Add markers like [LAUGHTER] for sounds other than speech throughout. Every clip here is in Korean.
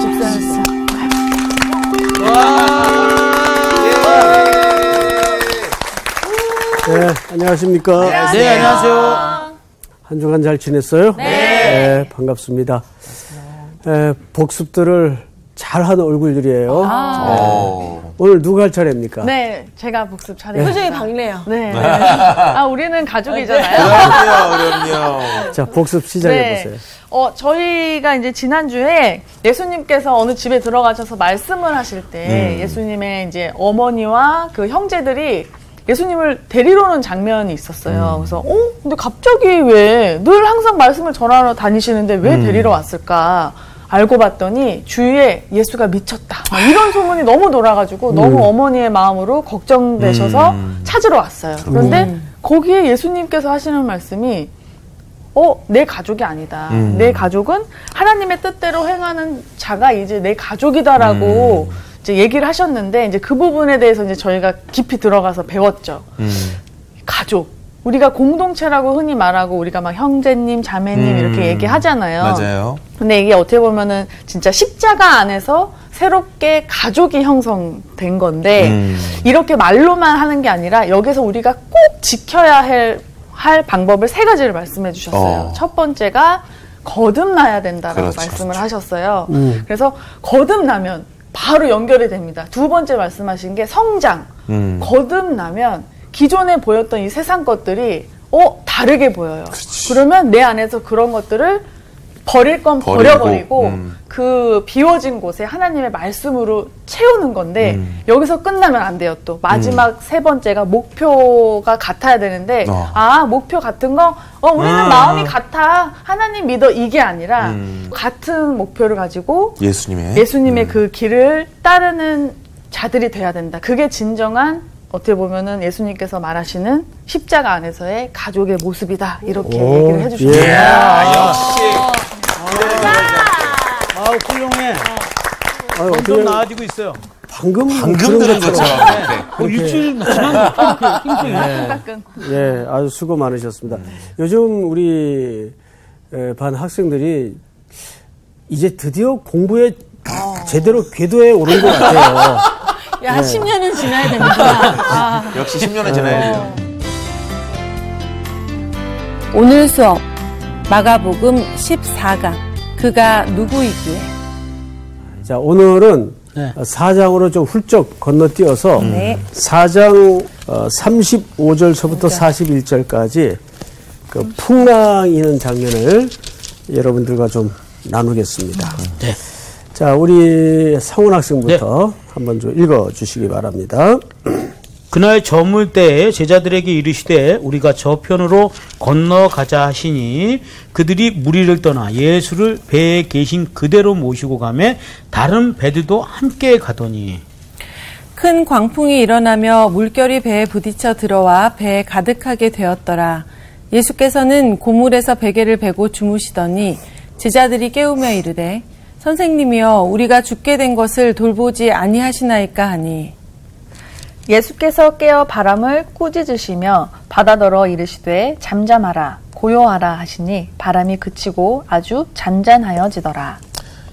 집사였어. 네, 안녕하십니까. 네, 안녕하세요. 한 주간 잘 지냈어요? 네. 반갑습니다. 에, 복습들을 잘하는 얼굴들이에요. 네. 오늘 누가 할 차례입니까? 네, 제가 복습 잘해요. 표정이 밝네요. 네. 아, 우리는 가족이잖아요. 그럼요, 그럼요. 자, 복습 시작해보세요. 어, 저희가 이제 지난주에 예수님께서 어느 집에 들어가셔서 말씀을 하실 때 예수님의 이제 어머니와 그 형제들이 예수님을 데리러 오는 장면이 있었어요. 그래서, 어? 근데 갑자기 왜 늘 항상 말씀을 전하러 다니시는데 왜 데리러 왔을까? 알고 봤더니 주위에 예수가 미쳤다. 막 이런 소문이 너무 돌아가지고 너무 어머니의 마음으로 걱정되셔서 찾으러 왔어요. 그런데 거기에 예수님께서 하시는 말씀이 어, 내 가족이 아니다. 내 가족은 하나님의 뜻대로 행하는 자가 이제 내 가족이다라고 이제 얘기를 하셨는데 이제 그 부분에 대해서 이제 저희가 깊이 들어가서 배웠죠. 가족. 우리가 공동체라고 흔히 말하고 우리가 막 형제님, 자매님 이렇게 얘기하잖아요. 맞아요. 근데 이게 어떻게 보면은 진짜 십자가 안에서 새롭게 가족이 형성된 건데 음. 이렇게 말로만 하는 게 아니라 여기서 우리가 꼭 지켜야 할, 할 방법을 세 가지를 말씀해 주셨어요. 어. 첫 번째가 거듭나야 된다라고 그렇죠, 말씀을 그렇죠. 하셨어요. 그래서 거듭나면 바로 연결이 됩니다. 두 번째 말씀하신 게 성장. 음. 거듭나면 기존에 보였던 이 세상 것들이 어 다르게 보여요. 그러면 내 안에서 그런 것들을 버릴 건 버리고, 버려버리고 음. 그 비워진 곳에 하나님의 말씀으로 채우는 건데 음. 여기서 끝나면 안 돼요. 또 마지막 세 번째가 목표가 같아야 되는데 어. 아 목표 같은 거 어, 우리는 아. 마음이 같아 하나님 믿어 이게 아니라 음. 같은 목표를 가지고 예수님의. 예수님의 음. 그 길을 따르는 자들이 돼야 된다. 그게 진정한 어떻게 보면은 예수님께서 말하시는 십자가 안에서의 가족의 모습이다. 이렇게 오, 얘기를 해주셨어요. 예. 아, 역시. 아우 훌륭해. 아유, 어떻게 점점 나아지고 있어요. 방금, 방금 들은 것처럼. 네. 뭐 일주일 [LAUGHS] 지난 가끔. 예, 아주 수고 많으셨습니다. 요즘 우리 에, 반 학생들이 이제 드디어 공부에 제대로 궤도에 오른 것 같아요. [LAUGHS] 야, 10년은 지나야 되는구나. [LAUGHS] 역시 10년은 지나야 돼요. 오늘 수업 마가복음 14강 그가 누구이기에 자, 오늘은 네. 4장으로 좀 훌쩍 건너뛰어서 네. 4장 어, 35절서부터 41절까지 그 풍랑이는 장면을 여러분들과 좀 나누겠습니다. 네. 자, 우리 상훈 학생부터 한번 좀 읽어 주시기 바랍니다. 그날 저물 때에 제자들에게 이르시되 우리가 저편으로 건너가자 하시니 그들이 무리를 떠나 예수를 배에 계신 그대로 모시고 가매 다른 배들도 함께 가더니 큰 광풍이 일어나며 물결이 배에 부딪혀 들어와 배에 가득하게 되었더라. 예수께서는 고물에서 베개를 베고 주무시더니 제자들이 깨우며 이르되 선생님이여 우리가 죽게 된 것을 돌보지 아니하시나이까 하니 예수께서 깨어 바람을 꾸짖으시며 바다더러 이르시되 잠잠하라 고요하라 하시니 바람이 그치고 아주 잔잔하여지더라.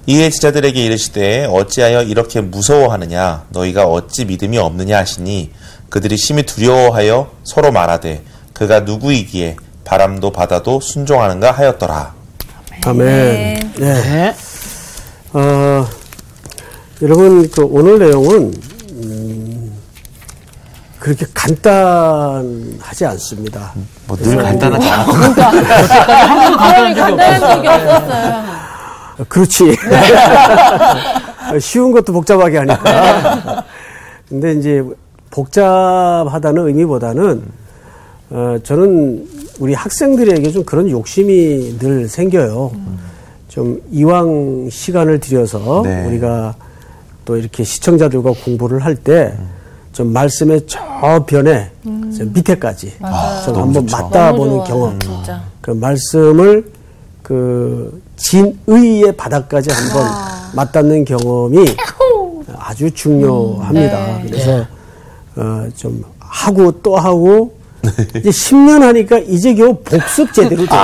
이에 제자들에게 이르시되 어찌하여 이렇게 무서워하느냐 너희가 어찌 믿음이 없느냐 하시니 그들이 심히 두려워하여 서로 말하되 그가 누구이기에 바람도 바다도 순종하는가 하였더라. 아멘. 네. 네. 어, 여러분, 그 오늘 내용은, 음, 그렇게 간단하지 않습니다. 뭐늘 간단하지 않아. 그러니 간단한 적이 없었어요. 어, 그렇지. [LAUGHS] 쉬운 것도 복잡하게 하니까. 근데 이제 복잡하다는 의미보다는, 어, 저는 우리 학생들에게 좀 그런 욕심이 늘 생겨요. 좀 이왕 시간을 들여서 네. 우리가 또 이렇게 시청자들과 공부를 할때 좀 말씀의 저변에 저 밑에까지 좀 너무 한번. 맞다 보는 너무 좋아요, 경험. 진짜. 그 말씀을 그 진의의 바닥까지 한번 맞닿는 경험이 아주 중요합니다. 그래서 어, 좀 하고 또 하고 [LAUGHS] 이제 10년 하니까 이제 겨우 복습 제대로 돼요.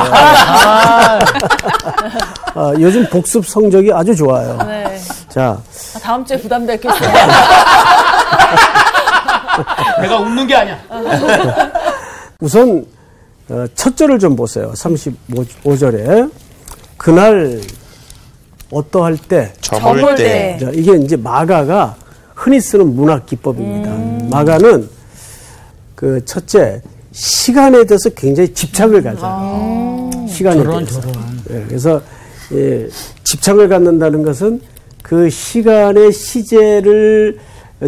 아, 요즘 복습 성적이 아주 좋아요. 네. 자, 아, 다음 주에 부담됐겠어요. [LAUGHS] [LAUGHS] 내가 웃는 게 아니야. [LAUGHS] 우선 어, 첫 절을 좀 보세요. 35절에 그날 어떠할 때 저물 때 이게 이제 마가가 흔히 쓰는 문학 기법입니다. 음. 마가는 그 첫째 시간에 대해서 굉장히 집착을 가져요. 시간에 저런, 대해서. 저런. 예, 그래서 예, 집착을 갖는다는 것은 그 시간의 시제를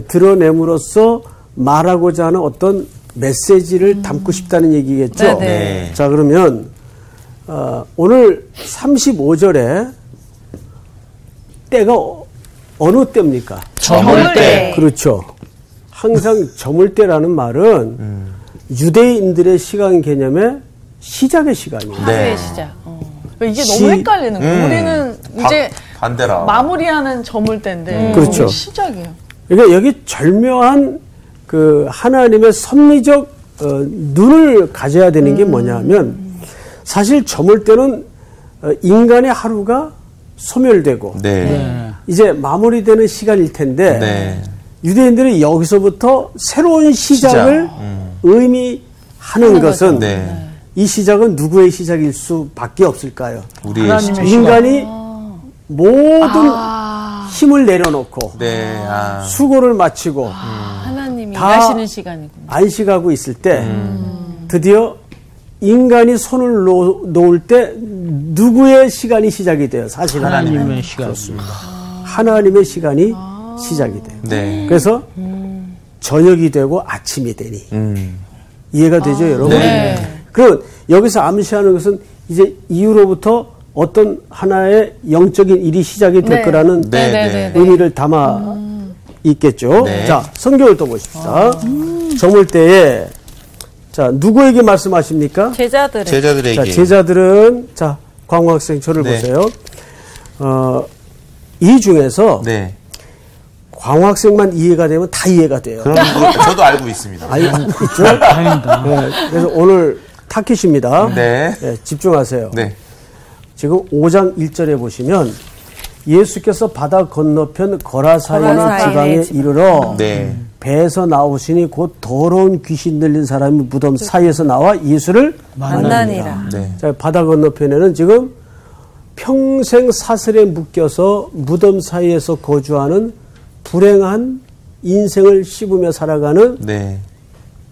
드러냄으로써 말하고자 하는 어떤 메시지를 담고 싶다는 얘기겠죠. 네, 네. 네. 자 그러면 어, 오늘 35절에 때가 어- 어느 때입니까? 저물 때 그렇죠. 항상 저물 때라는 말은 유대인들의 시간 개념의 시작의 시간이에요. 네. 하루의 시작. 어. 이게 시- 너무 헷갈리는 거예요. 음. 우리는 이제 반- 반대라 마무리하는 저물 때인데 그렇죠. 이게 시작이에요. 그러니까 여기 절묘한 그 하나님의 섭리적 어, 눈을 가져야 되는 게 뭐냐면 사실 저물 때는 어, 인간의 하루가 소멸되고 네. 네. 이제 마무리되는 시간일 텐데 네. 유대인들이 여기서부터 새로운 시작을 시작. 음. 의미하는 것은 네. 이 시작은 누구의 시작일 수밖에 없을까요? 우리의 하나님의 시- 인간이 모든 힘을 내려놓고 네. 아. 수고를 마치고 하나님이 다- 일하시는 시간이구나. 안식하고 있을 때 음. 드디어 인간이 손을 놓, 놓을 때 누구의 시간이 시작이 돼요? 사실 하나님의 하나님의 시간. 하나님의 시간이 시작이 돼요. 네. 그래서 저녁이 되고 아침이 되니 음. 이해가 되죠, 여러분? 네. 그럼 여기서 암시하는 것은 이제 이후로부터 어떤 하나의 영적인 일이 시작이 될 네. 거라는 네. 네, 네. 네, 의미를 담아 있겠죠. 네. 자, 성경을 또 보십시다. 저물 때에 자, 누구에게 말씀하십니까? 제자들의 제자들에게 자, 제자들은 자, 광학생 저를 네. 보세요. 어, 이 중에서 네. 광학생만 이해가 되면 다 이해가 돼요. 그럼 뭐 [LAUGHS] 저도 알고 있습니다. 알고 있죠? 다행이다. 네, 그래서 오늘 타켓입니다. 네. 네, 집중하세요. 네. 지금 5장 1절에 보시면 예수께서 바다 건너편 거라사이니 지방에 지방. 이르러 네. 배에서 나오시니 곧 더러운 귀신 들린 사람이 무덤 사이에서 나와 예수를 만나니라. 네. 자, 바다 건너편에는 지금 평생 사슬에 묶여서 무덤 사이에서 거주하는 불행한 인생을 씹으며 살아가는 네.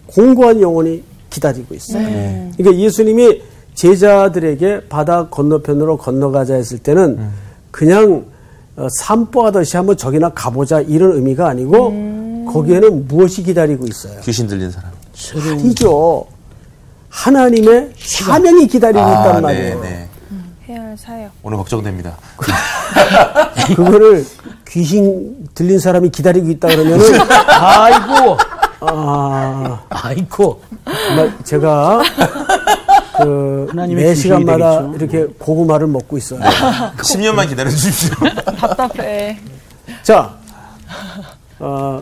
공고한 영혼이 기다리고 있어요. 네. 그러니까 예수님이 제자들에게 바다 건너편으로 건너가자 했을 때는 그냥 어, 산보하듯이 한번 저기나 가보자 이런 의미가 아니고 거기에는 무엇이 기다리고 있어요? 귀신 들린 사람. 아니죠. 하나님의 사명이 기다리고 있단 말이에요. 네, 네. 사역. 오늘 걱정됩니다. [LAUGHS] 그거를 귀신 들린 사람이 기다리고 있다 그러면은 [LAUGHS] 아이고, 아 아이고. 제가 그 하나님의 매 시간마다. 이렇게 고구마를 먹고 있어요. [LAUGHS] 10년만 기다려 주십시오. 답답해. 자, 어,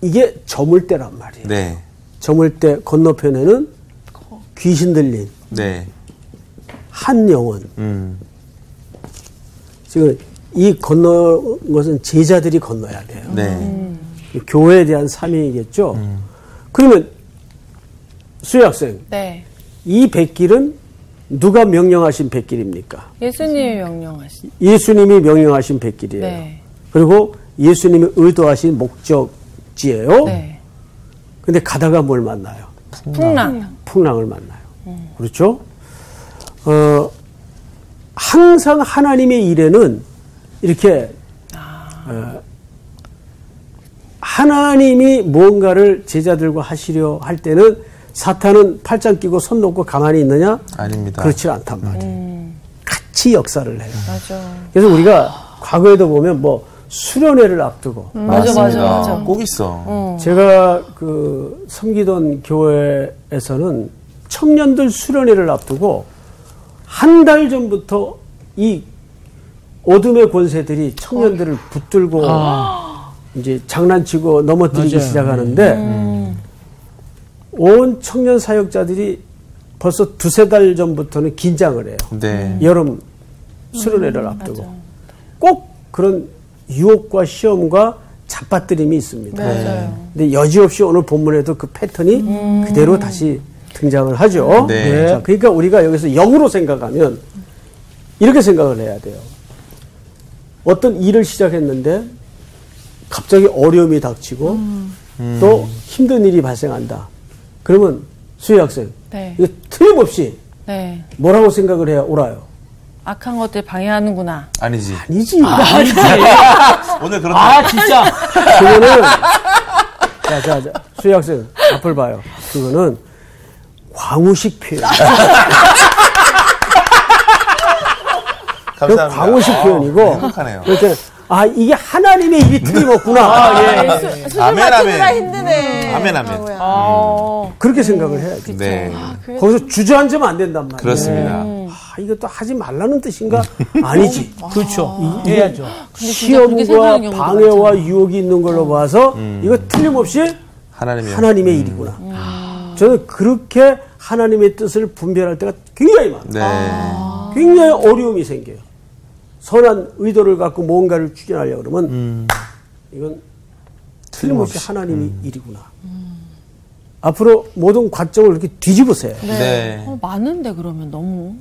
이게 저물 때란 말이에요. 네. 저물 때 건너편에는 귀신 들린 네. 한 영혼. 음. 지금 이 건너는 것은 제자들이 건너야 돼요. 네. 교회에 대한 사명이겠죠. 그러면 수혜 학생, 네. 이 백길은 누가 명령하신 백길입니까? 예수님이 명령하신. 예수님이 명령하신 백길이에요. 네. 그리고 예수님이 의도하신 목적지예요. 네. 근데 가다가 뭘 만나요? 풍랑. 풍랑을 만나요. 그렇죠? 어, 항상 하나님의 일에는 이렇게 어, 하나님이 뭔가를 제자들과 하시려 할 때는 사탄은 팔짱 끼고 손 놓고 가만히 있느냐? 아닙니다. 그렇지 않단 말이에요. 같이 역사를 해요. 맞아. 그래서 우리가 과거에도 보면 뭐 수련회를 앞두고 맞아, 맞아, 맞습니다. 맞아. 꼭 있어. 제가 그 섬기던 교회에서는 청년들 수련회를 앞두고 한 달 전부터 이 어둠의 권세들이 청년들을 붙들고 이제 장난치고 넘어뜨리기 맞아요. 시작하는데 온 청년 사역자들이 벌써 두세 달 전부터는 긴장을 해요. 네. 여름 수련회를 앞두고 꼭 그런 유혹과 시험과 잡아뜨림이 있습니다. 맞아요. 근데 여지없이 오늘 본문에도 그 패턴이 그대로 다시 등장을 하죠. 네. 자, 그러니까 우리가 여기서 역으로 생각하면 이렇게 생각을 해야 돼요. 어떤 일을 시작했는데 갑자기 어려움이 닥치고 또 힘든 일이 발생한다. 그러면 수희 학생, 네. 이거 틀림없이 네. 뭐라고 생각을 해야 옳아요? 악한 것들 방해하는구나. 아니지. 아니지. 오늘 그런 아 진짜 그거는 자, 자, 자, 수희 학생 앞을 봐요. 그거는 광우식 표현. 그 감사합니다. 광우식 아, 표현이고. 행복하네요. 그러니까 아 이게 하나님의 일이 틀림없구나. 아멘 아멘. 힘드네. 아멘 아멘. 어, 그렇게 생각을 해야지. 네. 거기서 주저앉으면 안 된단 말이에요. 그렇습니다. 아, 이것도 하지 말라는 뜻인가? [LAUGHS] 아니지. 그렇죠 해야죠 시험과 방해와 유혹이 있는 걸로 봐서 이거 틀림없이 하나님의 하나님의 일이구나. 저는 그렇게 하나님의 뜻을 분별할 때가 굉장히 많아요. 네. 굉장히 어려움이 생겨요. 선한 의도를 갖고 뭔가를 추진하려고 그러면 이건 틀림없이 하나님의 일이구나. 앞으로 모든 과정을 이렇게 뒤집으세요. 네. 어, 많은데 그러면 너무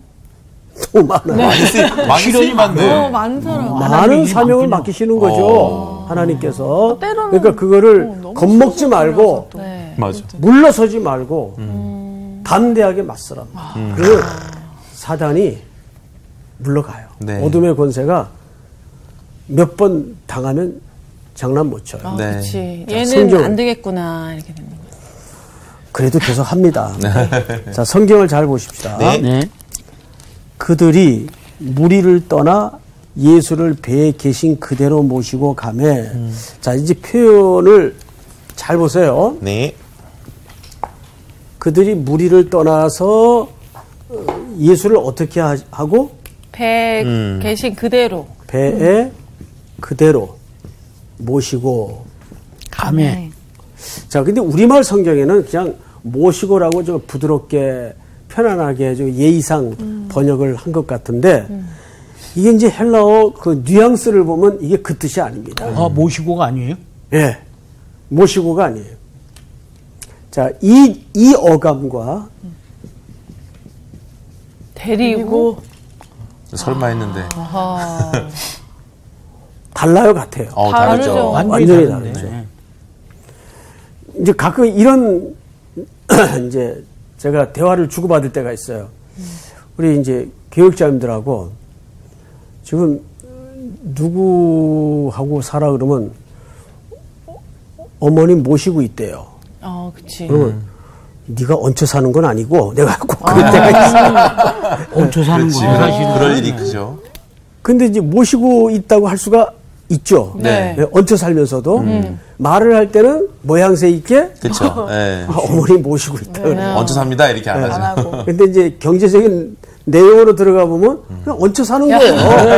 너무 많아요. 많이 쓰임한데. [LAUGHS] 어, 많은 사람. 많은 사명을 맡기시는 거죠. 하나님께서. 때로는 그러니까 그거를 어, 겁먹지 말고 또. 네. 맞아. 물러서지 말고 담대하게 맞서라. 그러면 사단이 물러가요. 네. 어둠의 권세가 몇 번 당하면 장난 못 쳐요. 아, 네. 그렇지. 자, 얘는 성경. 안 되겠구나 이렇게 되는 거예요. 그래도 계속 합니다. [LAUGHS] 자, 성경을 잘 보십시다. 네. 네 그들이 무리를 떠나 예수를 배에 계신 그대로 모시고 가매. 자, 이제 표현을 잘 보세요. 네. 그들이 무리를 떠나서 어, 예수를 어떻게 하- 하고 배에 음. 계신 그대로. 배에 그대로 모시고. 감에 자, 근데 우리말 성경에는 그냥 모시고라고 좀 부드럽게 편안하게 좀 예의상 번역을 한 것 같은데 이게 이제 헬라어 그 뉘앙스를 보면 이게 그 뜻이 아닙니다. 아 모시고가 아니에요 예. 모시고가 아니에요. 자, 이, 이 어감과 데리고. 설마 했는데. [LAUGHS] 달라요, 같아요. 어, 다르죠. 다르죠. 완전히 다르죠. 이제 가끔 이런 [CLEARS THROAT] 이제 제가 대화를 주고받을 때가 있어요. 우리 이제 교육자님들하고 지금 누구하고 살아 그러면 어머님 모시고 있대요. 어, 그치. 그러면 네가 얹혀 사는 건 아니고 내가 꼭 그럴 때가 있어요. [LAUGHS] 얹혀 사는. 거예요 사실은 그럴 일이 크죠. 근데 이제 모시고 있다고 할 수가 있죠. 네. 예, 얹혀 살면서도 말을 할 때는 모양새 있게 그렇죠. [LAUGHS] 예. 아, 어머니 모시고 있다. 그래. 얹혀 삽니다. 이렇게 안안 하죠. 하고. 근데 이제 경제적인 내용으로 들어가 보면 그냥 얹혀 사는 거예요.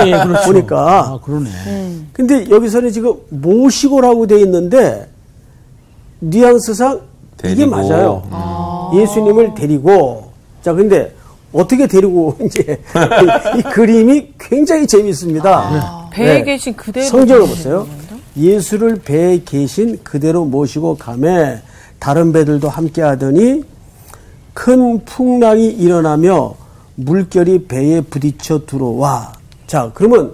예, 예, 그렇죠. 보니까. 아 그러네 근데 여기서는 지금 모시고라고 돼 있는데 뉘앙스상 데리고. 맞아요. 예수님을 데리고 자 근데 어떻게 데리고 [LAUGHS] 이제 이, 이 그림이 굉장히 재밌습니다. 배에 네. 계신 그대로. 성경을 보세요. 예수를 배에 계신 그대로 모시고 가매 다른 배들도 함께 하더니 큰 풍랑이 일어나며 물결이 배에 부딪혀 들어와. 자, 그러면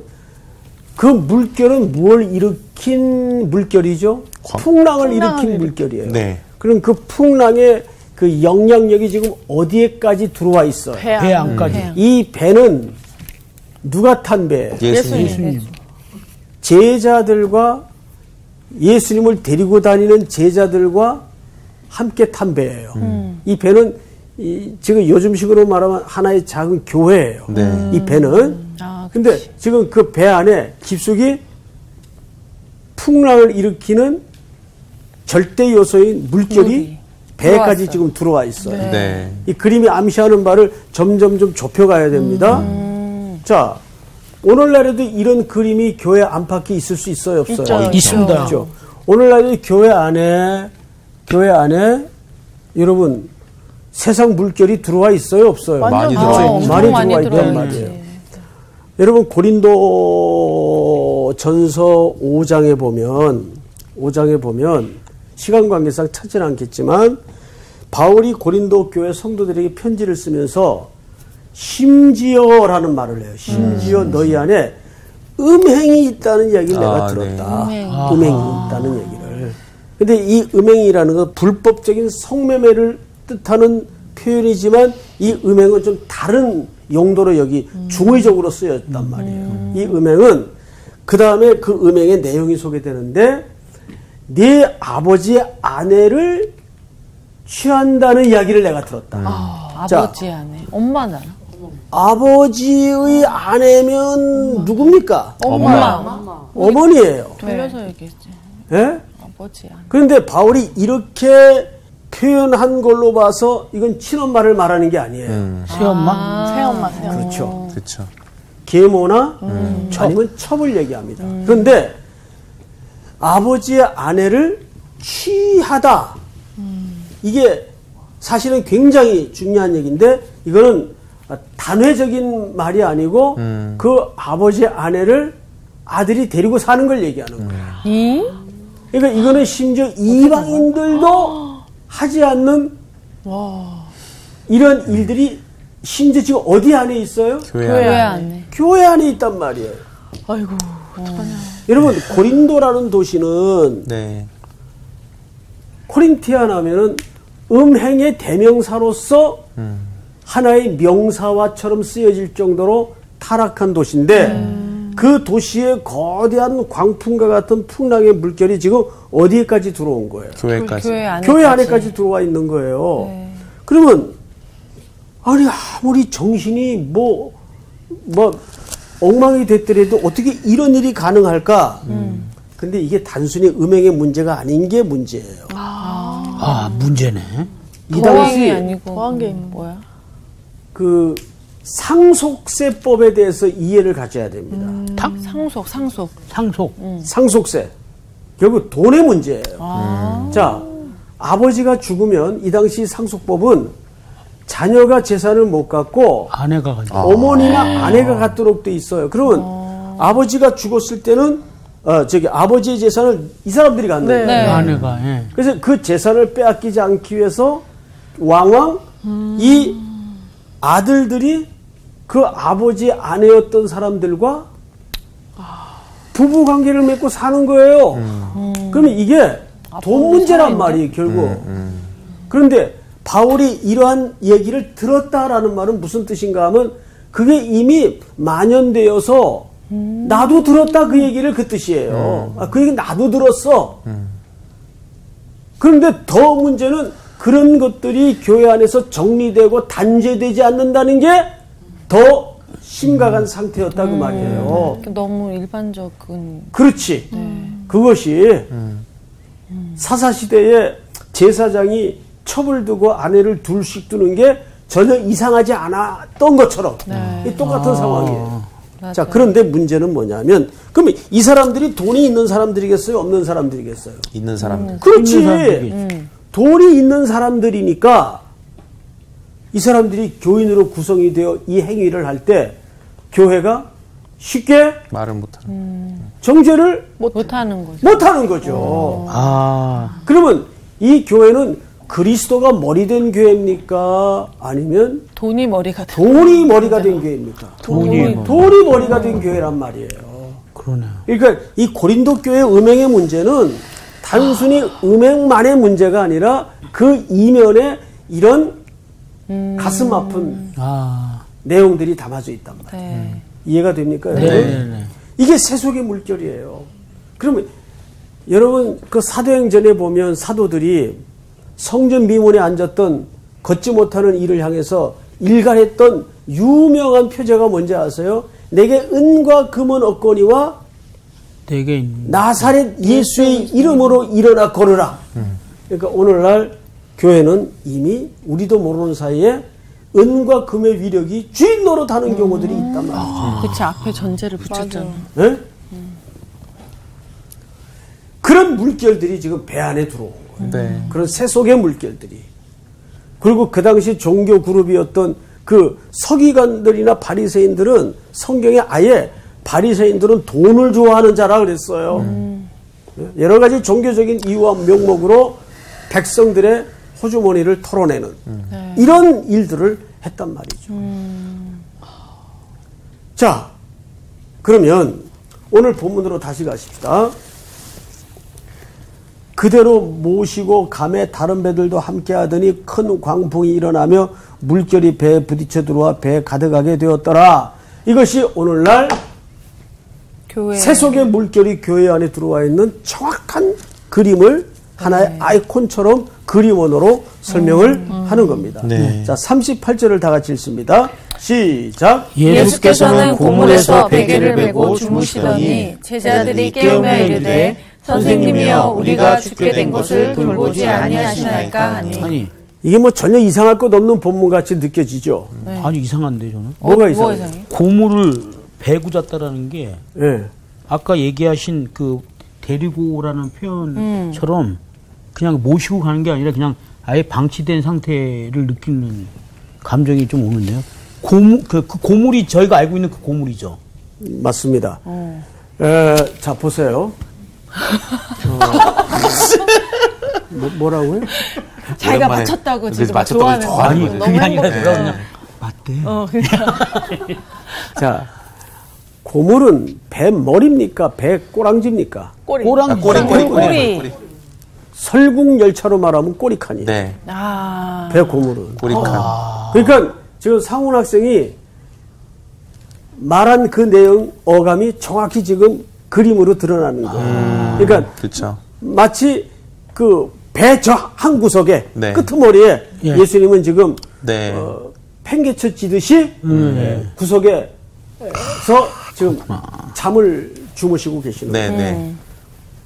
그 물결은 무엇을 일으킨 물결이죠? 광- 풍랑을 풍랑을 일으킨 일으킨- 물결이에요. 네. 그럼 그 풍랑의 그 영향력이 지금 어디에까지 들어와 있어요? 배 안. 배 안까지 배 안. 이 배는 누가 탄 배예요? 예수님. 예수님 제자들과 예수님을 데리고 다니는 제자들과 함께 탄 배예요. 이 배는 이 지금 요즘식으로 말하면 하나의 작은 교회예요. 네. 이 배는. 아, 근데 지금 그 배 안에 깊숙이 풍랑을 일으키는 절대 요소인 물결이 배까지. 지금 들어와 있어요. 네. 이 그림이 암시하는 바를 점점 좀 좁혀가야 됩니다. 자, 오늘날에도 이런 그림이 교회 안팎에 있을 수 있어요, 없어요? 있죠, 있습니다. 있죠. 오늘날에 교회 안에 교회 안에 여러분 세상 물결이 들어와 있어요, 없어요? 완전 많이 들어와 있죠. 많이 많이 들어와 있단 들어와 말이에요. 여러분 고린도 전서 5장에 보면 5장에 보면 시간 관계상 찾지는 않겠지만 바울이 고린도 교회 성도들에게 편지를 쓰면서 심지어라는 말을 해요. 심지어 너희 안에 음행이 있다는 이야기를 내가 아, 네. 들었다. 음행. 음행이 있다는 얘기를. 근데 이 음행이라는 건 불법적인 성매매를 뜻하는 표현이지만 이 음행은 좀 다른 용도로 여기 중의적으로 쓰였단 말이에요. 이 음행은 그 다음에 그 음행의 내용이 소개되는데 네 아버지의 아내를 취한다는 이야기를 내가 들었다. 자. 아버지 안에 엄마나 아버지의 아내면 누굽니까? 엄마 어머니예요. 돌려서 얘기했지. 예? 아버지 안에. 그런데 바울이 이렇게 표현한 걸로 봐서 이건 친엄마를 말하는 게 아니에요. 새엄마? 새엄마, 새엄마. 그렇죠. 그렇죠. 계모나 아니면 첩을 얘기합니다. 그런데 아버지의 아내를 취하다. 이게 사실은 굉장히 중요한 얘기인데 이거는 단회적인 말이 아니고 그 아버지의 아내를 아들이 데리고 사는 걸 얘기하는 거예요. 이? 그러니까 이거는 심지어 이방인들도 하지 않는 이런 일들이 심지어 지금 어디 안에 있어요? 교회 교회 안에. 안에. 교회 안에 있단 말이에요. 아이고. 여러분 고린도라는 도시는 네. 코린티안 하면은 음행의 대명사로서 하나의 명사화처럼 쓰여질 정도로 타락한 도시인데 그 도시의 거대한 광풍과 같은 풍랑의 물결이 지금 어디에까지 들어온 거예요? 교회까지. 교회 안에. 교회 안에까지 들어와 있는 거예요. 네. 그러면 아니 아무리 정신이 뭐뭐 엉망이 됐더라도 어떻게 이런 일이 가능할까? 근데 이게 단순히 음행의 문제가 아닌 게 문제예요. 아, 문제네. 이 당시 아니고 더한 게 있는 뭐야? 그 상속세법에 대해서 이해를 가져야 됩니다. 탕? 상속 상속. 상속. 상속세 결국 돈의 문제예요. 자 아버지가 죽으면 이 당시 상속법은 자녀가 재산을 못 갖고 아내가 가지고. 어머니나 아 내가 갖도록 돼 있어요. 그러면 아 버지가 죽었을 때는 어 저기 아버지의 재산을 이 사람들이 갖는 거예요. 네. 아내가, 예. 그래서 그 재산을 빼앗기지 않기 위해서 왕왕 이 아들들이 그 아버지 아내였던 사람들과 부부 관계를 맺고 사는 거예요. 그러면 이게 돈 문제란 말이에요, 결국. 그런데 바울이 이러한 얘기를 들었다라는 말은 무슨 뜻인가 하면 그게 이미 만연되어서 나도 들었다 그 얘기를 그 뜻이에요. 아, 그 얘기 나도 들었어. 그런데 더 문제는 그런 것들이 교회 안에서 정리되고 단죄되지 않는다는 게 더 심각한 상태였다 그 말이에요. 너무 일반적인. 그렇지. 그것이 사사 시대에 제사장이 첩을 두고 아내를 둘씩 두는 게 전혀 이상하지 않았던 것처럼 이 똑같은 상황이에요. 자, 그런데 문제는 뭐냐면 그러면 이 사람들이 돈이 있는 사람들이겠어요, 없는 사람들이겠어요? 있는 사람들. 그렇지. 있는 사람들이겠지. 돈이 있는 사람들이니까 이 사람들이 교인으로 구성이 되어 이 행위를 할 때 교회가 쉽게 말을 못하는. 정죄를 못하는 거죠. 못하는 거죠. 아, 그러면 이 교회는 그리스도가 머리 된 교회입니까? 아니면 돈이 머리가 돼. 돈이 머리가 된 교회입니까? 돈이 뭐. 돈이 머리가 된 교회란 말이에요. 그러네요. 그러니까 이 고린도 교회 음행의 문제는 단순히 음행만의 문제가 아니라 그 이면에 이런 가슴 아픈 아, 내용들이 담아져 있단 말이에요. 네. 이해가 됩니까? 네, 여러분? 네, 네. 이게 세속의 물결이에요. 그러면 여러분 그 사도행전에 보면 사도들이 성전 미문에 앉았던 걷지 못하는 이를 향해서 일갈했던 유명한 표제가 뭔지 아세요? 내게 은과 금은 없거니와 있는. 나사렛 예수의 이름으로 일어나 걸으라. 그러니까 오늘날 교회는 이미 우리도 모르는 사이에 은과 금의 위력이 주인 노릇 하는 경우들이 있단 말이죠. 그치 앞에 전제를 붙였잖아. 예? 그런 물결들이 지금 배 안에 거예요. 네. 그런 세속의 물결들이. 그리고 그 당시 종교 그룹이었던 그 서기관들이나 바리새인들은 성경에 아예 바리새인들은 돈을 좋아하는 자라 그랬어요. 예, 여러 가지 종교적인 이유와 명목으로 백성들의 호주머니를 털어내는 이런 일들을 했단 말이죠. 자, 그러면 오늘 본문으로 다시 가십시다. 그대로 모시고 감에 다른 배들도 함께 하더니 큰 광풍이 일어나며 물결이 배에 부딪혀 들어와 배에 가득하게 되었더라. 이것이 오늘날 교회. 세속의 물결이 교회 안에 들어와 있는 정확한 그림을 하나의 아이콘처럼 그림원으로 설명을 하는 겁니다. 네. 자, 38절을 다 같이 읽습니다. 시작. 예수께서는 고물에서 베개를 메고 주무시더니 제자들이 깨우며 이르되 선생님이여 우리가 죽게 된 것을 돌보지 아니하시나이까 하니 아니, 이게 뭐 전혀 이상할 것 없는 본문 같이 느껴지죠. 아니 이상한데 저는. 뭐가 어? 이상해? 고물을 베고 잤다라는 게 예. 아까 얘기하신 그 데리고 오라는 표현처럼 그냥 모시고 가는 게 아니라 그냥 아예 방치된 상태를 느끼는 감정이 좀 오는데요. 고물 그, 그 고물이 저희가 알고 있는 그 고물이죠. 맞습니다. 에, 자, 보세요. 어, 뭐, 뭐라고요? 자기가 맞췄다고 그래서 지금 맞췄다고 좋아하는 거. 그게 아니라 행복해. 내가 그냥 맞대. 어, 그러니까. [LAUGHS] 자, 고물은 배 머리입니까? 배 꼬랑지입니까? 꼬리. 꼬랑 아, 꼬리, 꼬리, 꼬리, 꼬리. 꼬리. 설국 열차로 말하면 꼬리칸이에요. 네. 아. 배 고물은. 꼬리칸. 그러니까 지금 상훈 학생이 말한 그 내용 어감이 정확히 지금 그림으로 드러나는 거예요. 그러니까 그렇죠. 마치 그 배 저 한 구석에 네. 끄트머리에 예. 예. 수님은 지금 네. 어, 팽개쳐 찌듯이 예, 구석에서 지금 잠을 주무시고 계시는 거예요. 네, 네.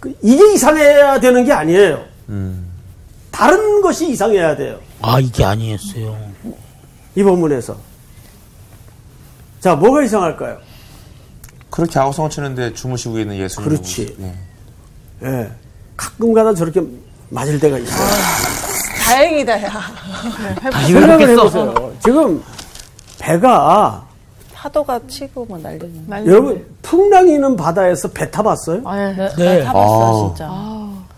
그 이게 이상해야 되는 게 아니에요. 음. 다른 것이 이상해야 돼요. 아 이게 아니었어요. 이 본문에서. 자, 뭐가 이상할까요? 그렇게 아우성을 치는데 주무시고 있는 예수님. 그렇지. 네. 예. 가끔가다 저렇게 맞을 때가 있어요. 다행이다, 야. 생각을. 해보세요. 지금 배가 파도가 치고 뭐 난리는. 여러분 풍랑이는 바다에서 배 타봤어요? 아, 예. 네, 네. 네, 타봤어, 아. 진짜.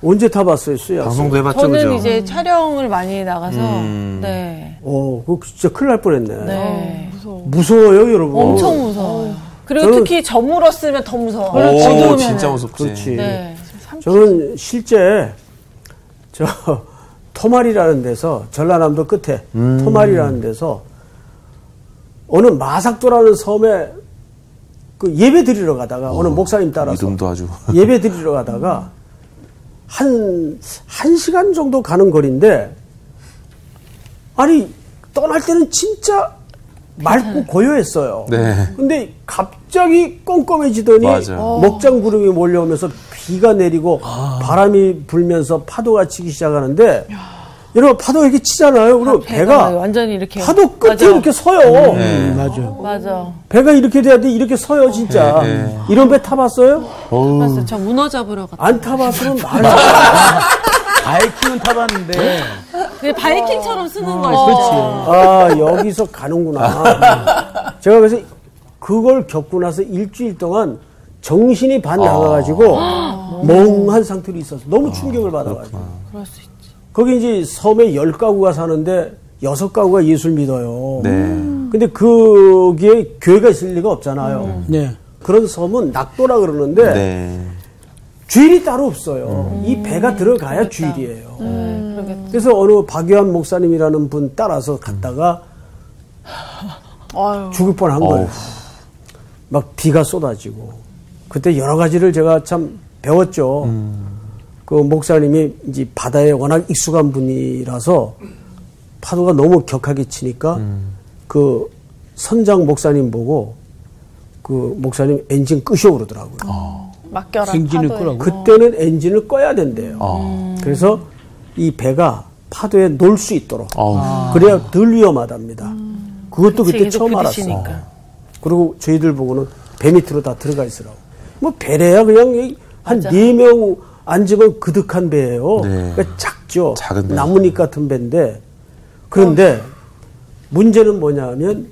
언제 타봤어요, 수야? 방송도 해봤죠, 저는 그죠? 이제 촬영을 많이 나가서, 음. 네. 어, 그거 진짜 큰일 날 뻔했네. 네. 무서워요, 여러분. 엄청 무서워요. 그리고 저는- 특히 저물었으면 더 무서워. 오, 어두우면은. 진짜 무섭지. 그렇지. 네. 저는 실제 저 [LAUGHS] 토말이라는 데서 전라남도 끝에 음. 토말이라는 데서 어느 마삭도라는 섬에 그 예배 드리러 가다가 어, 느 목사님 따라서 이름도 아주. [LAUGHS] 예배 드리러 가다가 한, 한 시간 정도 가는 거리인데, 아니, 떠날 때는 진짜 맑고 고요했어요. 네. 근데 갑자기 껌껌해지더니 맞아요. 먹장 구름이 몰려오면서 비가 내리고 바람이 불면서 파도가 치기 시작하는데, 여러분 파도가 이렇게 치잖아요. 그리고 배가, 완전히 이렇게. 파도 끝에 맞아. 이렇게 서요. 네. 음, 맞아. 맞아. 배가 이렇게 돼야 돼. 이렇게 서요, 진짜. 네, 네. 이런 배 타봤어요? 어우. 봤어요. 저 문어 잡으러 갔다. 안 타봤으면 [LAUGHS] 말 바이킹은 타봤는데 근데 바이킹처럼 쓰는 어. 거죠. 아, 여기서 가는구나. 제가 그래서 그걸 겪고 나서 일주일 동안 정신이 반 나가가지고 멍한 상태로 있었어. 너무 충격을 받아가지고. 그럴 수 있지. 거기 이제 섬에 열 가구가 사는데 여섯 가구가 예술 믿어요. 네. 근데 거기에 교회가 있을 리가 없잖아요. 네. 그런 섬은 낙도라 그러는데 네. 주일이 따로 없어요. 이 배가 들어가야 주일이에요. 그러겠다. 그래서 어느 박유한 목사님이라는 분 따라서 갔다가 아유. 죽을 뻔한 거예요. 막 비가 쏟아지고 그때 여러 가지를 제가 참 배웠죠. 그 목사님이 이제 바다에 워낙 익숙한 분이라서 파도가 너무 격하게 치니까 그 선장 목사님 보고 그 목사님 엔진 끄시오 그러더라고요. 맡겨라. 엔진을. 끄라고. 그때는 엔진을 꺼야 된대요. 어. 그래서 이 배가 파도에 놀 수 있도록 어우. 그래야 덜 위험하답니다. 그것도 그때 계속 처음 알았어. 부딪히니까. 그리고 저희들 보고는 배 밑으로 다 들어가 있으라고. 뭐 배래야 그냥 한 네 명 앉으면 그득한 배예요. 네. 그러니까 작죠. 작은 배. 나뭇잎 같은 배인데 그런데 문제는 뭐냐면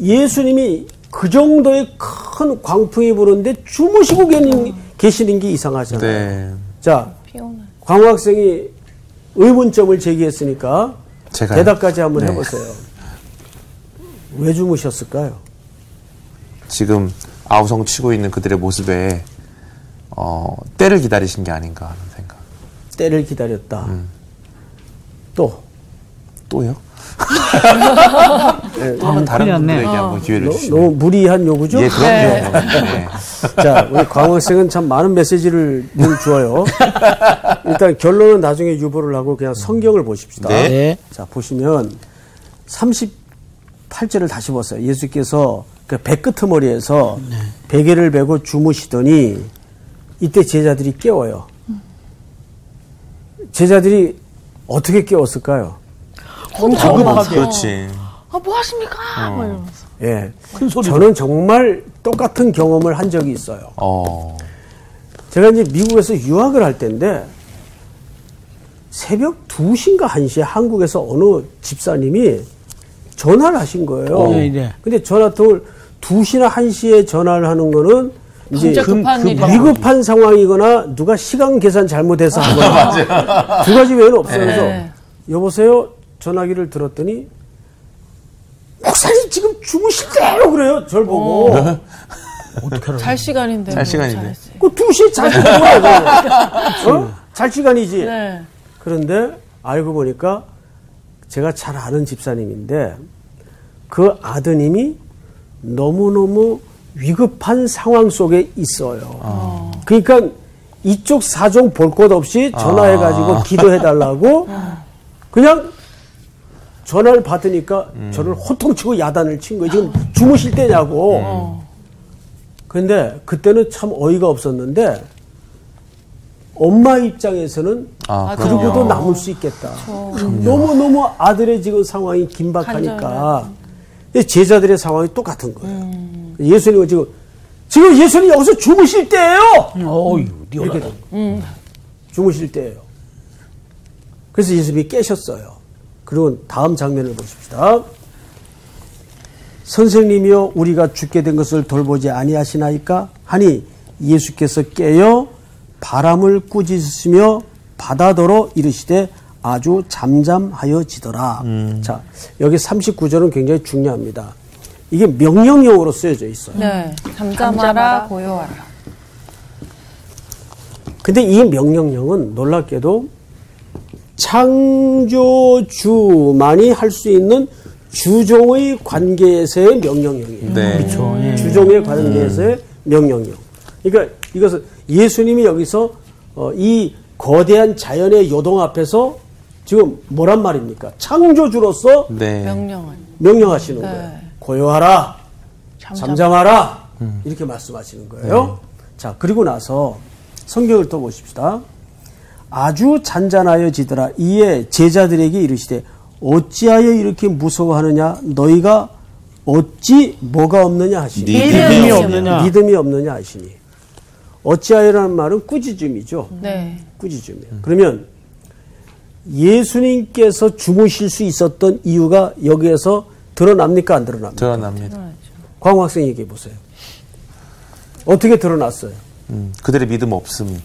예수님이 그 정도의 큰 광풍이 부는데 주무시고 계는, 계시는 게 이상하잖아요. 네. 자. 광우 학생이 의문점을 제기했으니까 제가요? 대답까지 한번 네. 해보세요. 왜 주무셨을까요? 지금 아우성 치고 있는 그들의 모습에 어, 때를 기다리신 게 아닌가 하는 생각. 때를 기다렸다. 음. 또 또요? 네, 한번 다른 큰일 났네. 분들에게 한번 기회를 너, 주시면. 너무 무리한 요구죠? 예, 그럼요. 네. 자, 우리 광우 학생은 참 많은 메시지를 늘 주어요. 일단 결론은 나중에 유보를 하고 그냥 성경을 보십시다. 네. 네. 자, 보시면 38절을 다시 보세요. 예수께서 그 배끄트머리에서 베개를 베고 주무시더니 이때 제자들이 깨워요. 제자들이 어떻게 깨웠을까요? 다급하게. 그렇지. 아, 뭐 하십니까? 막 이러면서. 예. 저는 정말 똑같은 경험을 한 적이 있어요. 어. 제가 이제 미국에서 유학을 할 때인데 새벽 2시인가 1시에 한국에서 어느 집사님이 전화를 하신 거예요. 네, 네. 근데 전화통을 2시나 1시에 전화를 하는 거는 이제 진짜 급한 급-. 위급한 상황이거나 누가 시간 계산 잘못해서 하거나 [LAUGHS] 두 가지 외에는 없어요. 그래서 네. 여보세요? 전화기를 들었더니 목사님 지금 주무실 때요 그래요. 저를 보고. 잘 시간인데. 잘뭐 시간인데. 잘했어요. 그 2시에 잘 거예요. 어? 잘 시간이지. 네. 그런데 알고 보니까 제가 잘 아는 집사님인데 그 아드님이 너무너무 위급한 상황 속에 있어요. 그러니까 이쪽 사정 볼 것 없이 전화해가지고 기도해달라고 그냥 전화를 받으니까 저를 호통치고 야단을 친 거예요. 지금 주무실 때냐고. 근데 그때는 참 어이가 없었는데 엄마 입장에서는 아, 그러고도 그럼요. 남을 수 있겠다. 너무 너무 아들의 지금 상황이 음. 긴박하니까. 제자들의 상황이 똑같은 거예요. 예수님은 지금, 지금 예수님 여기서 주무실 때예요 어유, 이렇게 리얼하다. 된 거예요. 주무실 때예요. 그래서 예수님이 깨셨어요. 그리고 다음 장면을 보십시다. 선생님이여 우리가 죽게 된 것을 돌보지 아니하시나이까 하니 예수께서 깨어 바람을 꾸짖으시며 바다더러 이르시되 아주 잠잠하여지더라. 자, 여기 39절은 굉장히 중요합니다. 이게 명령형으로 쓰여져 있어요. 네. 잠잠하라, 잠잠하라. 고요하라. 근데 이 명령형은 놀랍게도 창조주만이 할 수 있는 주종의 관계에서의 명령형이에요. 네. 그렇죠. 예. 주종의 관계에서의 명령형. 그러니까 이것은 예수님이 여기서 어, 이 거대한 자연의 요동 앞에서 지금 뭐란 말입니까? 창조주로서 네. 명령하시는 네. 거예요. 고요하라, 잠잠 하라 이렇게 말씀하시는 거예요. 자 그리고 나서 성경을 또 보십시다. 아주 잔잔하여지더라. 이에 제자들에게 이르시되 어찌하여 이렇게 무서워하느냐? 너희가 어찌 뭐가 없느냐 하시니 믿음이 없느냐. 믿음이 없느냐 하시니 어찌하여라는 말은 꾸짖음이죠. 네. 꾸짖음이에요. 그러면 예수님께서 주무실 수 있었던 이유가 여기에서 드러납니까 안 드러납니까? 드러납니다. 광우 학생 얘기해 보세요. 어떻게 드러났어요? 음, 그들의 믿음 없음.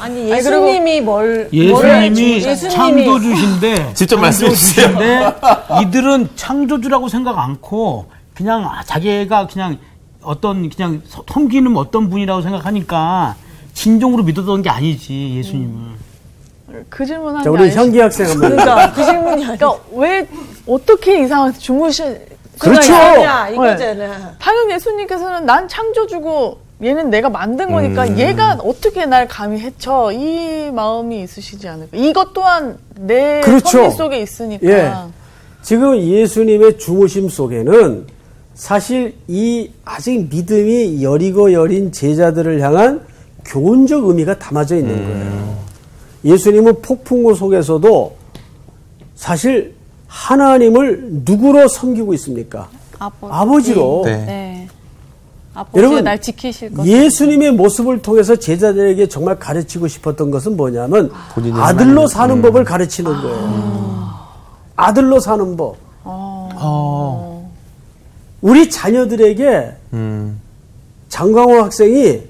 아니, 예수님이 뭘. 예수님이 예수님이- 창조주신데 [LAUGHS] 직접 말씀해 주세요. 창조주신데 [LAUGHS] 이들은 창조주라고 생각 않고 그냥 아, 자기가 그냥 어떤 그냥 서- 섬기는 어떤 분이라고 생각하니까 진정으로 믿었던 게 아니지 예수님을. 그 질문한 자, 게 우리 현기 학생 한번. 그러니까 그 질문이 아니야. 그러니까 왜 어떻게 이상한테 주무실 그렇죠. 아니야 이거잖아. 당연 예수님께서는 난 창조주고 얘는 내가 만든 거니까 음. 얘가 어떻게 날 감히 해쳐 이 마음이 있으시지 않을까. 이것 또한 내 그렇죠. 섭리 속에 있으니까. 예. 지금 예수님의 주무심 속에는 사실 이 아직 믿음이 여리고 여린 제자들을 향한 교훈적 의미가 담아져 있는 거예요. 예수님은 폭풍우 속에서도 사실 하나님을 누구로 섬기고 있습니까? 아버지. 아버지 로. 네. 네. 아버지가 여러분, 날 지키실 것. 예수님의 모습을 통해서 제자들에게 정말 가르치고 싶었던 것은 뭐냐면 본인의 아들로 희망을- 사는 법을 가르치는 거예요. 아 들로 사는 법. 어. 우리 자녀들에게 음, 장광호 학생이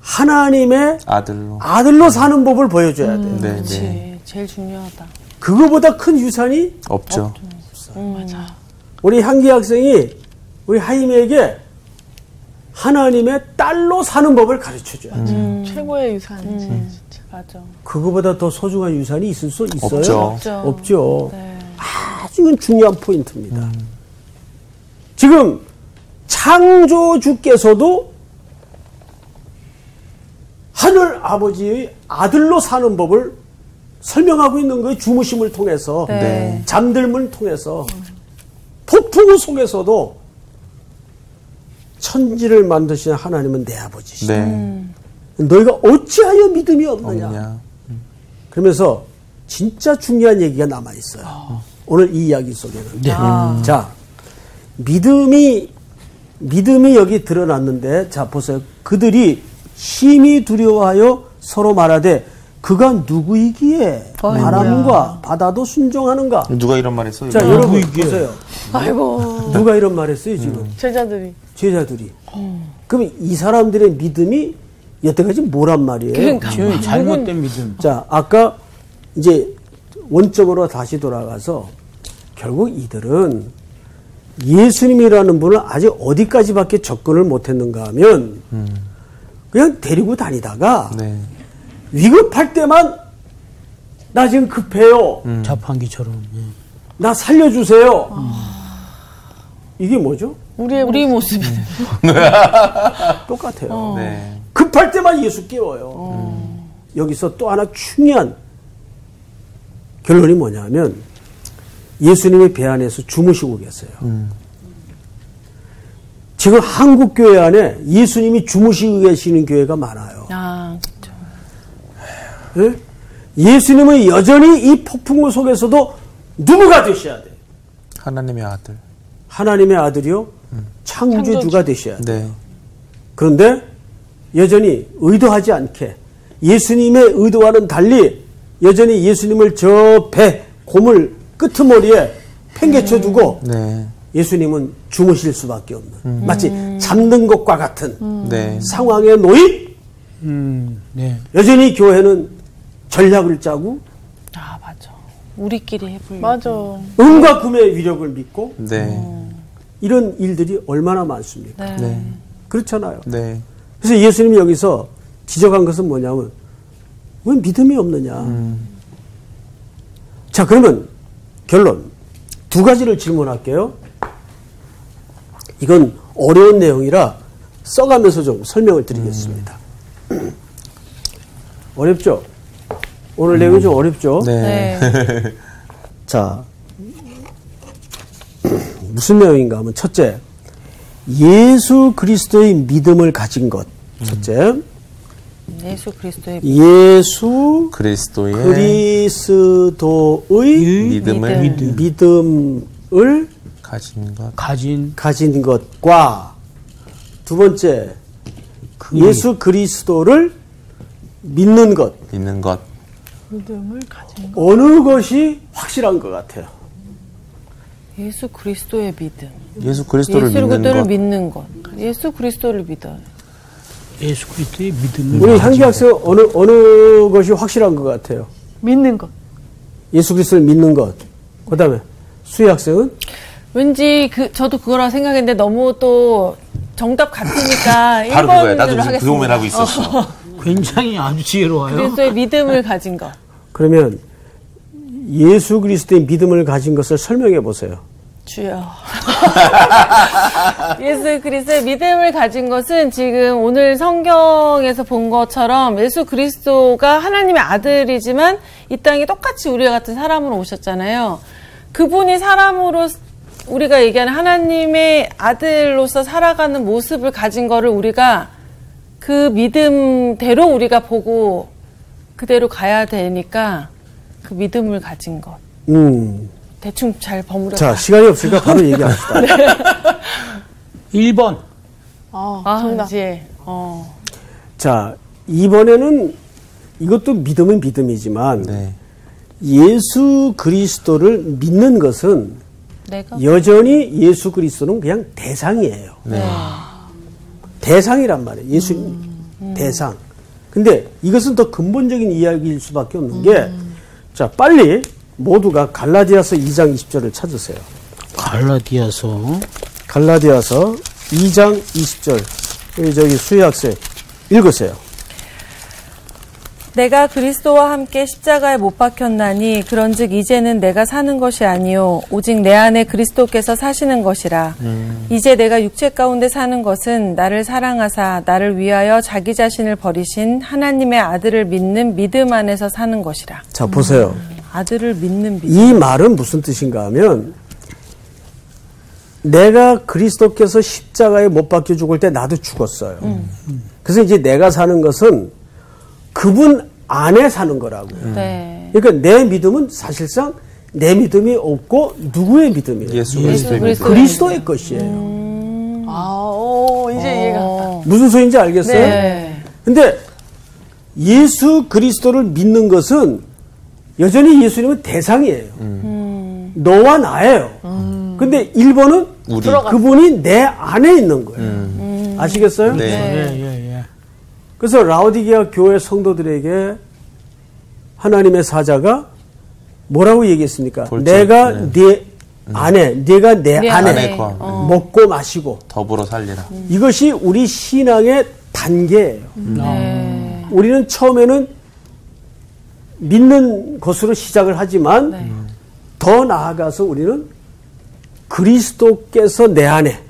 하나님의 아들로. 아들로 사는 법을 보여줘야 돼요. 네, 그렇지. 네. 제일 중요하다. 그거보다 큰 유산이 없죠. 맞아. 우리 향기 학생이 우리 하임에게 하나님의 딸로 사는 법을 가르쳐 줘야 돼. 음. 최고의 유산이지. 음. 진짜. 맞아. 그거보다 더 소중한 유산이 있을 수 있어요? 없죠. 없죠. 없죠. 네. 아주 중요한 포인트입니다. 지금 창조주께서도 하늘 아버지의 아들로 사는 법을 설명하고 있는 거예요. 주무심을 통해서, 네. 네. 잠들물 통해서, 폭풍우 속에서도 천지를 만드신 하나님은 내 아버지시다. 네. 너희가 어찌하여 믿음이 없느냐? 없냐. 그러면서 진짜 중요한 얘기가 남아 있어요. 오늘 이 이야기 속에는. 자, 믿음이 믿음이 여기 드러났는데 자 보세요. 그들이 심히 두려워하여 서로 말하되 그가 누구이기에 바람과 바다도 순종하는가? 누가 이런 말 했어? 자? 여러분? 보세요. 아이고. 누가 이런 말했어요 지금? 제자들이. 제자들이. 그럼 이 사람들의 믿음이 여태까지 뭐란 말이에요? 그러니까. 지금 잘못된 믿음. 자, 아까 이제 원점으로 다시 돌아가서 결국 이들은 예수님이라는 분을 아직 어디까지밖에 접근을 못했는가 하면 그냥 데리고 다니다가 네. 위급할 때만 나 지금 급해요. 자판기처럼. 예. 나 살려주세요. 이게 뭐죠? 우리의 우리 모습이 [LAUGHS] [LAUGHS] 똑같아요. 네. 급할 때만 예수 깨워요. 여기서 또 하나 중요한 결론이 뭐냐면 예수님이 배 안에서 주무시고 계세요. 지금 한국 교회 안에 예수님이 주무시고 계시는 교회가 많아요. 아, 예? 예수님은 여전히 이 폭풍우 속에서도 누구가 되셔야 돼요? 하나님의 아들. 하나님의 아들이요? 창조주가 되셔야 돼요. 네. 그런데 여전히 의도하지 않게 예수님의 의도와는 달리 여전히 예수님을 저 배 고물 끄트머리에 팽개쳐 두고 네. 예수님은 주무실 수밖에 없는 마치 잠든 것과 같은 네. 상황에 놓인 음, 네. 여전히 교회는 전략을 짜고 아 맞아. 우리끼리 해볼. 맞아. 은과 금의 위력을 믿고 네. 이런 일들이 얼마나 많습니까? 네. 네. 그렇잖아요. 네. 그래서 예수님이 여기서 지적한 것은 뭐냐면 왜 믿음이 없느냐. 자 그러면 결론 두 가지를 질문할게요. 이건 어려운 내용이라 써가면서 좀 설명을 드리겠습니다. [CLEARS THROAT] 어렵죠? 오늘 내용이 좀 어렵죠? 네. 네. [LAUGHS] 자, 무슨 내용인가 하면 첫째, 예수 그리스도의 믿음을 가진 것. 첫째, 예수 그리스도의 예수 그리스도의 그리스도의 믿음을 믿음. 믿음을 가진 것. 가진 가진 것과 두 번째, 예수 그리스도를 믿는 것. 믿는 것. 믿음을 가진 어느 것이 확실한 것 같아요. 예수 그리스도의 믿음. 예수 그리스도를 예수 믿는 것. 믿는 것. 예수 그리스도를 믿어요. 예수 그리스도의 믿음을 우리 가지고 향기 학생 어느 어느 것이 확실한 것 같아요. 믿는 것. 예수 그리스도를 믿는 것. 그다음에 수희 학생은 왠지 그 저도 그거라 생각했는데 너무 또 정답 같으니까 [LAUGHS] 바로 그거야. 1번으로 나도 지금 하겠습니다. 그 고민하고 있었어. 굉장히 아주 지혜로워요. 그리스도의 믿음을 가진 것. 그러면 예수 그리스도의 믿음을 가진 것을 설명해 보세요. 주여. [LAUGHS] 예수 그리스도의 믿음을 가진 것은 지금 오늘 성경에서 본 것처럼 예수 그리스도가 하나님의 아들이지만 이 땅에 똑같이 우리와 같은 사람으로 오셨잖아요. 그분이 사람으로 우리가 얘기하는 하나님의 아들로서 살아가는 모습을 가진 거를 우리가 그 믿음대로 우리가 보고 그대로 가야 되니까 그 믿음을 가진 것. 음. 대충 잘 버무려. 자, 시간이 없으니까 바로 [LAUGHS] 얘기합시다. 1번 아, 아, 정답. 이제 어. 자, 이번에는 이것도 믿음은 믿음이지만 네. 예수 그리스도를 믿는 것은 내가 여전히 예수 그리스도는 그냥 대상이에요. 네. 대상이란 말이에요. 예수 대상. 근데 이것은 더 근본적인 이야기일 수밖에 없는 게, 자, 빨리 모두가 갈라디아서 2장 20절을 찾으세요. 갈라디아서 갈라디아서 2장 20절. 여기 저기 수혜학생 읽으세요. 내가 그리스도와 함께 십자가에 못 박혔나니 그런즉 이제는 내가 사는 것이 아니요 오직 내 안에 그리스도께서 사시는 것이라. 이제 내가 육체 가운데 사는 것은 나를 사랑하사 나를 위하여 자기 자신을 버리신 하나님의 아들을 믿는 믿음 안에서 사는 것이라. 자, 보세요. 아들을 믿는 믿음. 이 말은 무슨 뜻인가 하면 내가 그리스도께서 십자가에 못 박혀 죽을 때 나도 죽었어요. 그래서 이제 내가 사는 것은 그분 안에 사는 거라고요. 네. 그러니까 내 믿음은 사실상 내 믿음이 없고 누구의 믿음이에요? 예수 그리스도의 그리스도. 그리스도의 것이에요. 아, 오, 이제 이해가 갔다. 무슨 소리인지 알겠어요? 네. 근데 예수 그리스도를 믿는 것은 여전히 예수님은 대상이에요. 너와 나예요. 근데 1번은 우리. 그분이 내 안에 있는 거예요. 아시겠어요? 네. 예, 예, 예. 그래서 라오디게아 교회 성도들에게 하나님의 사자가 뭐라고 얘기했습니까? 볼자. 내가 네. 네 안에, 네가 내 네 안에, 안에 거하고. 먹고 마시고 더불어 살리라. 이것이 우리 신앙의 단계예요. 네. 우리는 처음에는 믿는 것으로 시작을 하지만 더 나아가서 우리는 그리스도께서 내 안에,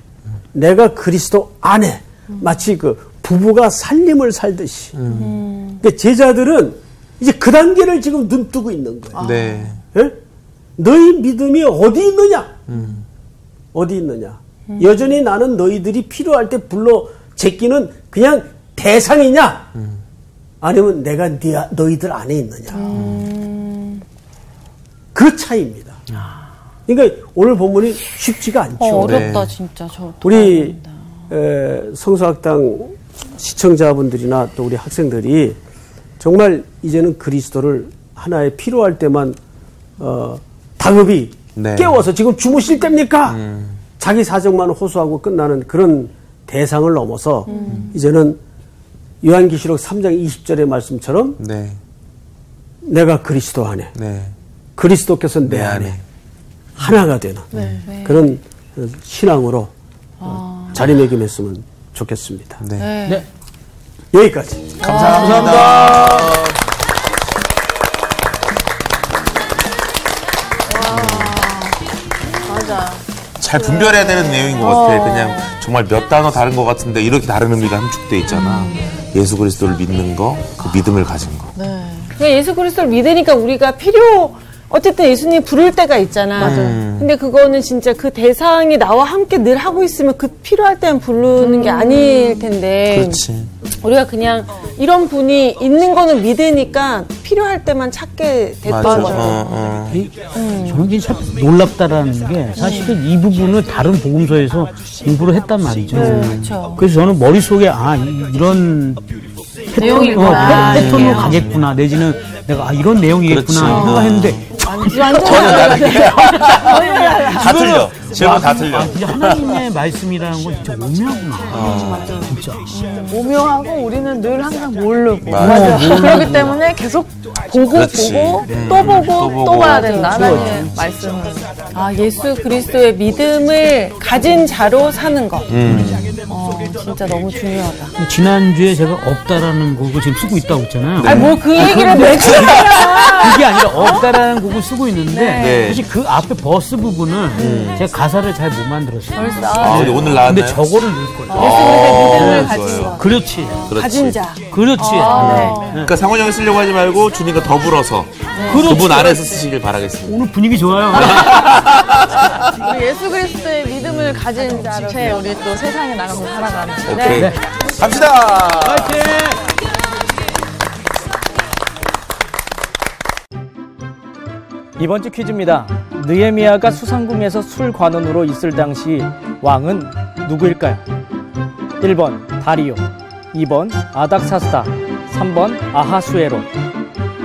내가 그리스도 안에 마치 그 부부가 살림을 살듯이. 그러니까 제자들은 이제 그 단계를 지금 눈 뜨고 있는 거예요. 네. 예? 너희 믿음이 어디 있느냐? 어디 있느냐? 여전히 나는 너희들이 필요할 때 불러 제끼는 그냥 대상이냐? 아니면 내가 네, 아- 너희들 안에 있느냐? 그 차이입니다. 그러니까 오늘 본문이 쉽지가 않죠. 어, 어렵다 네. 진짜 저 우리 에, 성서학당 시청자분들이나 또 우리 학생들이 정말 이제는 그리스도를 하나의 필요할 때만 어, 다급이 네. 깨워서 지금 주무실 때입니까? 자기 사정만 호소하고 끝나는 그런 대상을 넘어서 이제는 요한계시록 3장 20절의 말씀처럼 네. 내가 그리스도 안에 네. 그리스도께서 내, 내 안에. 하나가 되는 그런 어, 신앙으로 어, 자리매김했으면 좋겠습니다. 네. 네. 여기까지. 감사합니다. 맞아. 잘 분별해야 되는 내용인 것 같아. 그냥 정말 몇 단어 다른 것 같은데 이렇게 다른 의미가 함축돼 있잖아. 예수 그리스도를 믿는 거, 그 믿음을 가진 거. 그냥 예수 그리스도를 믿으니까 우리가 필요 어쨌든 예수님 부를 때가 있잖아. 근데 그거는 진짜 그 대상이 나와 함께 늘 하고 있으면 그 필요할 때만 부르는 게 아닐 텐데. 그렇지. 우리가 그냥 이런 분이 있는 거는 믿으니까 필요할 때만 찾게 됐던 맞아. 거죠. 어, 어. 이- 저는 이게 참 놀랍다라는 게 사실은 이 부분을 다른 복음서에서 공부를 했단 말이죠. 그렇죠. 그래서 저는 머릿속에 아 이- 이런 내용이 패턴, 어. 패- 패턴으로 이게요. 가겠구나 내지는 내가 아 이런 내용이겠구나 그렇지. 생각했는데 완전 [LAUGHS] 다 틀려. 제목 다 틀려. 아, 진짜 하나님의 말씀이라는 건 진짜 오묘하구나. 어. 진짜. 오묘하고 우리는 늘 항상 모르고. 맞아. 그렇기 때문에 계속 보고 그렇지. 보고 음. 또 보고 또 또, 보고. 봐야 된다. 하나님의 말씀을. 아, 예수 그리스도의 믿음을 가진 자로 사는 것. 어, 진짜 너무 중요하다. 지난주에 제가 없다라는 곡을 지금 쓰고 있다고 했잖아요. 아니, 뭐 그 얘기를 왜 그게 아니라 없다라는 곡을 쓰고 있는데 네. 사실 그 앞에 verse 부분을 제가 가사를 잘 못 만들었어요. 아, 근데 오늘 근데 나왔나요? 저거를 넣을 거예요. 예수님의 믿음을 어, 가진. 것. 그렇지. 그렇지. 가진 자. 그렇지. 그러니까 상원 형이 쓰려고 하지 말고 주님과 더불어서 그분 안에서 쓰시길 바라겠습니다. 오늘 분위기 좋아요. 우리 예수 그리스도의 믿음을 가진 자로 제 우리 또 세상에 나가서 살아가는. 오케이. 네. 갑시다. 파이팅! 이번 주 퀴즈입니다. 느헤미야가 수상궁에서 술 관원으로 있을 당시 왕은 누구일까요? 1번 다리오, 2번 아닥사스다, 3번 아하수에로.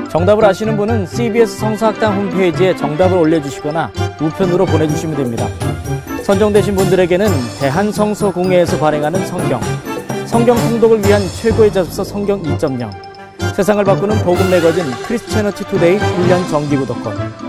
정답을 아시는 분은 CBS 성서학당 홈페이지에 정답을 올려주시거나 우편으로 보내주시면 됩니다. 선정되신 분들에게는 대한성서공회에서 발행하는 성경, 성경 통독을 위한 최고의 잡서 성경 2.0, 세상을 바꾸는 복음 매거진 Christianity Today 1년 정기 구독권,